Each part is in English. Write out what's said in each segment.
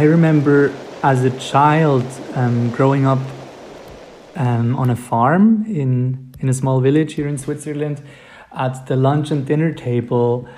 I remember as a child um, growing up um, on a farm in, in a small village here in Switzerland. At the lunch and dinner table,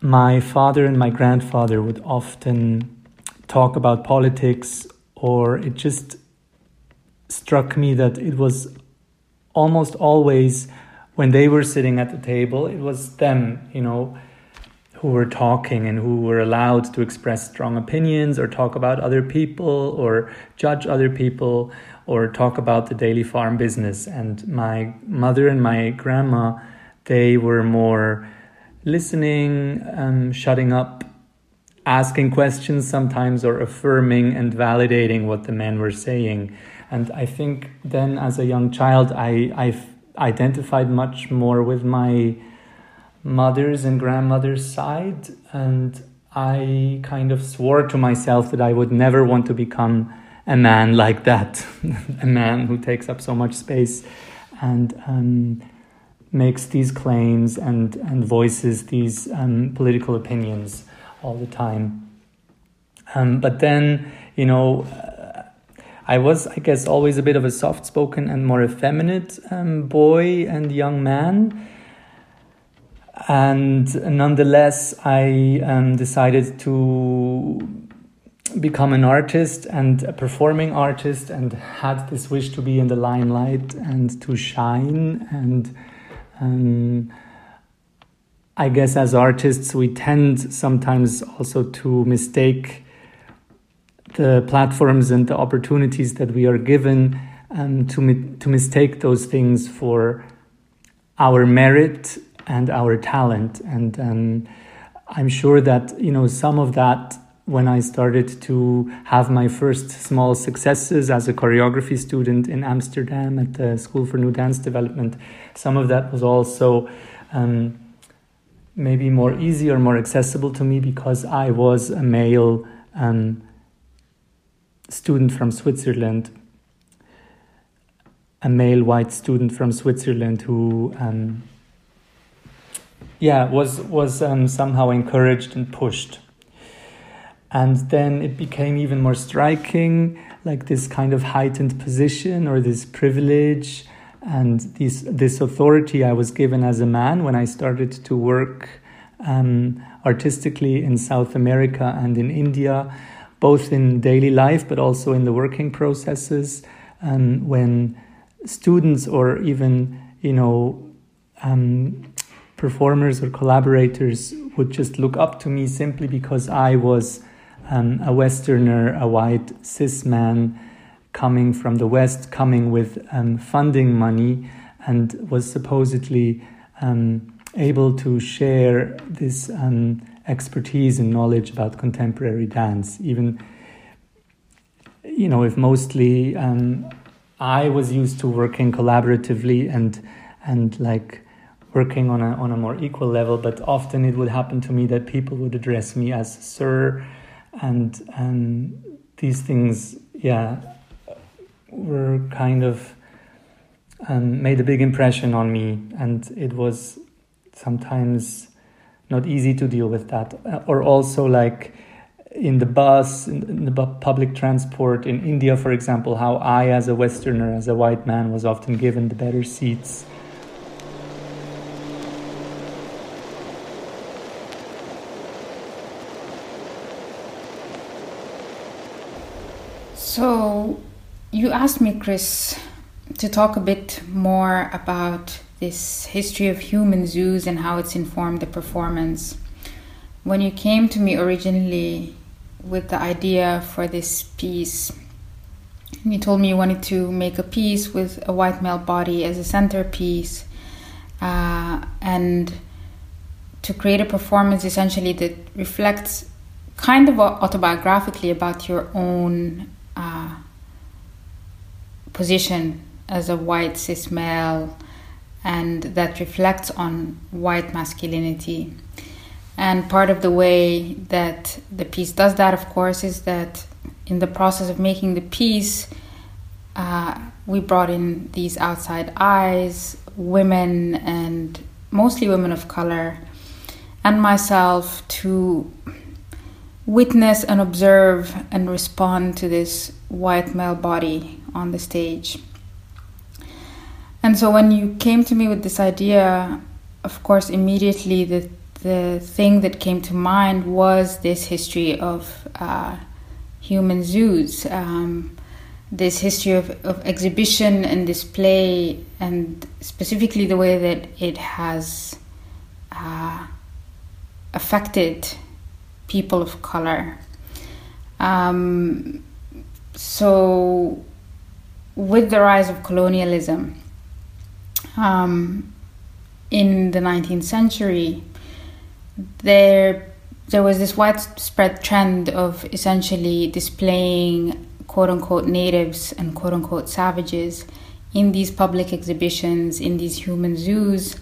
my father and my grandfather would often talk about politics, or it just struck me that it was almost always when they were sitting at the table, it was them, you know, who were talking and who were allowed to express strong opinions or talk about other people or judge other people or talk about the daily farm business. And my mother and my grandma, they were more listening, um, shutting up, asking questions sometimes, or affirming and validating what the men were saying. And I think then, as a young child, I I identified much more with my mother's and grandmother's side, and I kind of swore to myself that I would never want to become a man like that, a man who takes up so much space and um, makes these claims and, and voices these um, political opinions all the time. Um, but then, you know, uh, I was, I guess, always a bit of a soft spoken and more effeminate um, boy and young man. And nonetheless, I um, decided to become an artist and a performing artist and had this wish to be in the limelight and to shine. And um, I guess as artists we tend sometimes also to mistake the platforms and the opportunities that we are given um, to mi- to mistake those things for our merit and our talent and um, I'm sure that you know some of that when I started to have my first small successes as a choreography student in Amsterdam at the School for New Dance Development, some of that was also um, maybe more easy or more accessible to me because I was a male um, student from Switzerland, a male white student from Switzerland who. Um, yeah, was was um, somehow encouraged and pushed and then it became even more striking, like this kind of heightened position or this privilege and this, this authority I was given as a man when I started to work um, artistically in South America and in India, both in daily life but also in the working processes. Um, when students or even, you know, um, performers or collaborators would just look up to me simply because I was um, a Westerner, a white cis man coming from the West, coming with um, funding money, and was supposedly um, able to share this um, expertise and knowledge about contemporary dance. Even, you know, if mostly um, I was used to working collaboratively and and like working on a on a more equal level, but often it would happen to me that people would address me as sir and and these things, yeah, were kind of um, made a big impression on me, and it was sometimes not easy to deal with that, uh, or also like in the bus, in the public transport in India, for example, how I, as a Westerner, as a white man, was often given the better seats So, you asked me, Chris, to talk a bit more about this history of human zoos and how it's informed the performance. When you came to me originally with the idea for this piece, you told me you wanted to make a piece with a white male body as a centerpiece uh, and to create a performance essentially that reflects kind of autobiographically about your own uh, position as a white cis male and that reflects on white masculinity. And part of the way that the piece does that, of course, is that in the process of making the piece, uh, we brought in these outside eyes, women, and mostly women of color, and myself to witness and observe and respond to this white male body on the stage. And so when you came to me with this idea, of course, immediately the the thing that came to mind was this history of uh, human zoos, um, this history of, of exhibition and display, and specifically the way that it has uh, affected people of color. Um, so, with the rise of colonialism um, in the 19th century, there there was this widespread trend of essentially displaying quote unquote natives and quote unquote savages in these public exhibitions, in these human zoos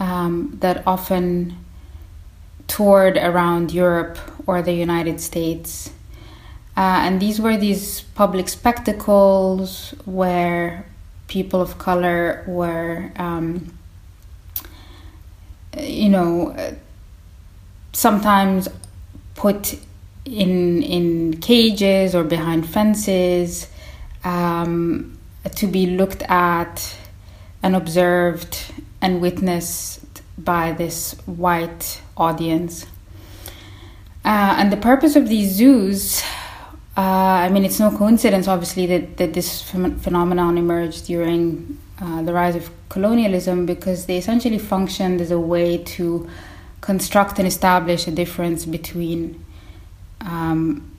um, that often toured around Europe or the United States. Uh, and these were these public spectacles where people of color were, um, you know, sometimes put in in cages or behind fences um, to be looked at and observed and witnessed by this white audience. Uh, and the purpose of these zoos, uh, I mean, it's no coincidence, obviously, that, that this ph- phenomenon emerged during uh, the rise of colonialism because they essentially functioned as a way to construct and establish a difference between um,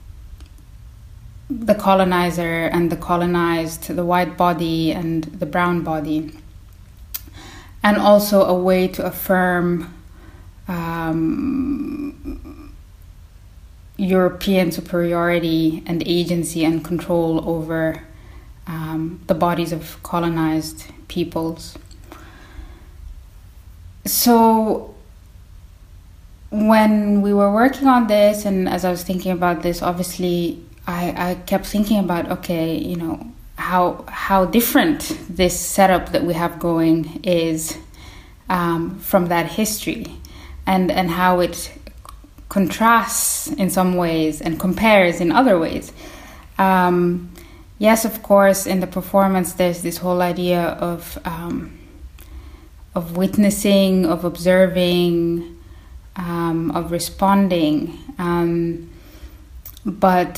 the colonizer and the colonized, the white body and the brown body, and also a way to affirm um, European superiority and agency and control over um, the bodies of colonized peoples. So, when we were working on this and as I was thinking about this, obviously I, I kept thinking about okay, you know, how how different this setup that we have going is um, from that history, and and how it contrasts in some ways and compares in other ways. Um, yes, of course, in the performance, there's this whole idea of um, of witnessing, of observing um, of responding. Um, but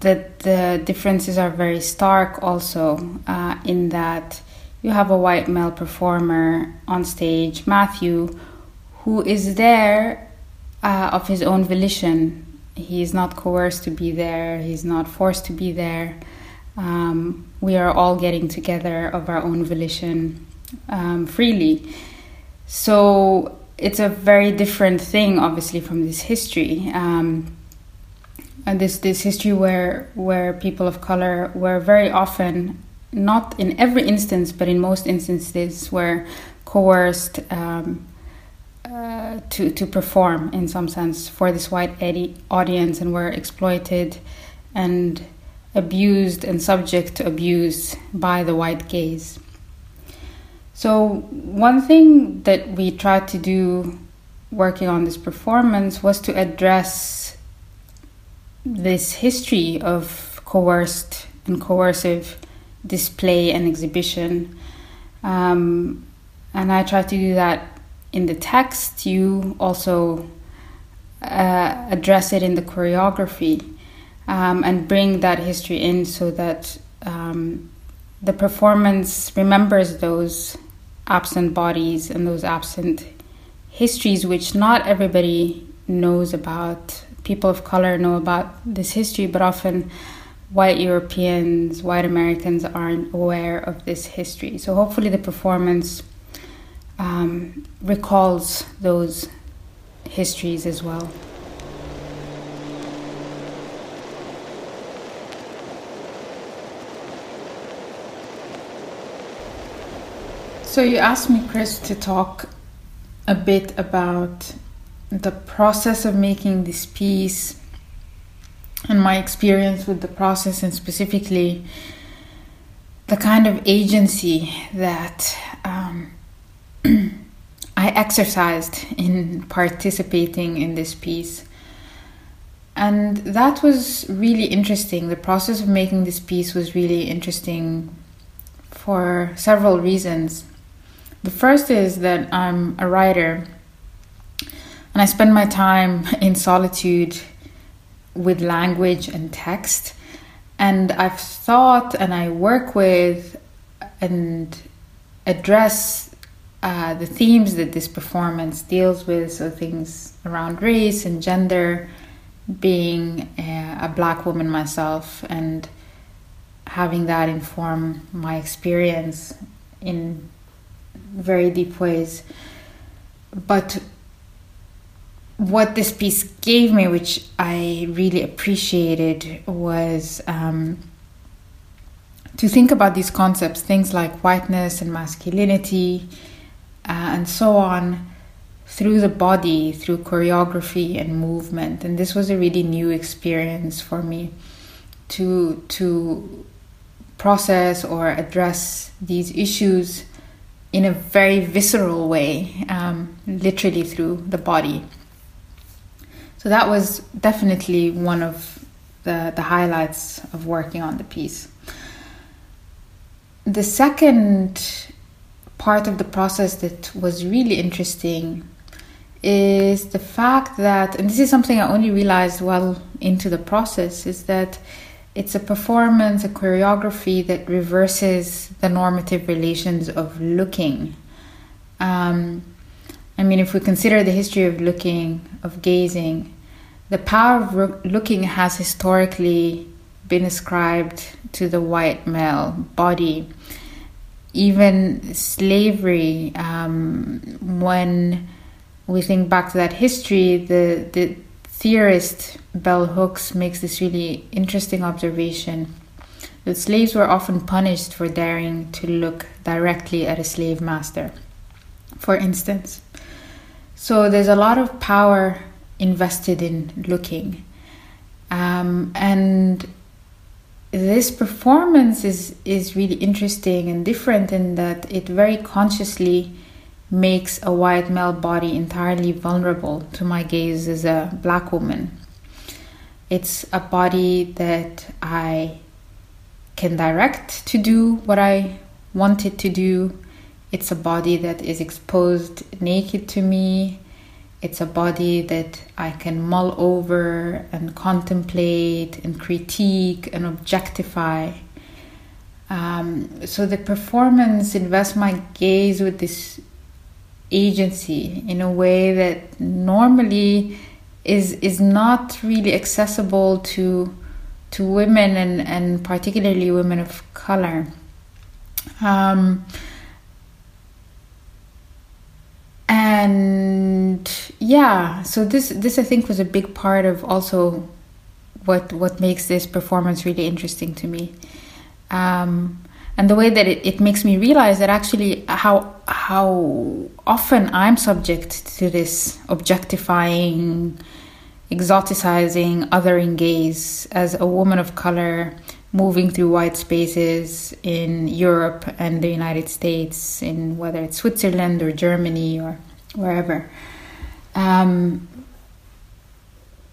the, the differences are very stark also uh, in that you have a white male performer on stage, Matthew, who is there uh, of his own volition. He is not coerced to be there, he's not forced to be there. Um, we are all getting together of our own volition um, freely. So it's a very different thing, obviously, from this history. Um, and this this history where where people of color were very often not in every instance, but in most instances, were coerced um, uh, to to perform in some sense for this white audience, and were exploited and abused and subject to abuse by the white gaze. So, one thing that we tried to do working on this performance was to address this history of coerced and coercive display and exhibition. Um, and I try to do that in the text. You also uh, address it in the choreography um, and bring that history in so that um, the performance remembers those absent bodies and those absent histories, which not everybody knows about. People of color know about this history, but often white Europeans, white Americans aren't aware of this history. So hopefully, the performance um, recalls those histories as well. So you asked me, Chris, to talk a bit about the process of making this piece and my experience with the process, and specifically the kind of agency that um, I exercised in participating in this piece. and that was really interesting. The process of making this piece was really interesting for several reasons. The first is that I'm a writer and I spend my time in solitude with language and text. And I've thought and I work with and address uh, the themes that this performance deals with, so things around race and gender, being a, a black woman myself, and having that inform my experience in very deep ways. But what this piece gave me, which I really appreciated, was um, to think about these concepts, things like whiteness and masculinity, uh, and so on, through the body, through choreography and movement. And this was a really new experience for me to to process or address these issues in a very visceral way, um, literally through the body. So that was definitely one of the, the highlights of working on the piece. The second part of the process that was really interesting is the fact that, and this is something I only realized well into the process, is that it's a performance, a choreography that reverses the normative relations of looking. Um, I mean, if we consider the history of looking, of gazing, the power of looking has historically been ascribed to the white male body. Even slavery, um, when we think back to that history, the, the theorist Bell Hooks makes this really interesting observation that slaves were often punished for daring to look directly at a slave master, for instance. So there's a lot of power invested in looking. Um, and this performance is, is really interesting and different in that it very consciously makes a white male body entirely vulnerable to my gaze as a black woman. It's a body that I can direct to do what I want it to do. It's a body that is exposed naked to me. It's a body that I can mull over and contemplate and critique and objectify. Um, so the performance invests my gaze with this agency in a way that normally is is not really accessible to to women and, and particularly women of color. Um, and yeah, so this this I think was a big part of also what what makes this performance really interesting to me. Um, and the way that it, it makes me realize that actually how how often I'm subject to this objectifying, exoticizing, othering gaze as a woman of color moving through white spaces in Europe and the United States, in whether it's Switzerland or Germany or wherever. Um,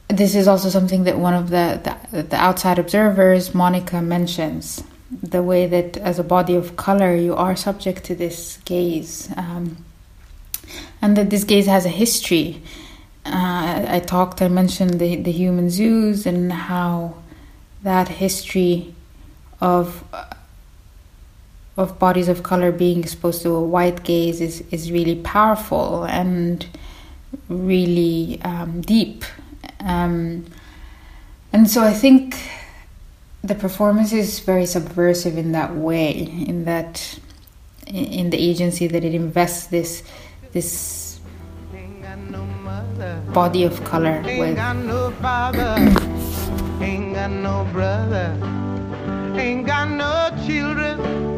this is also something that one of the, the, the outside observers, Monica, mentions the way that as a body of color you are subject to this gaze um, and that this gaze has a history uh, i talked i mentioned the, the human zoos and how that history of of bodies of color being exposed to a white gaze is, is really powerful and really um, deep. Um, and so i think the performance is very subversive in that way in that in the agency that it invests this this body of color with. Ain't got no brother. Ain't got no children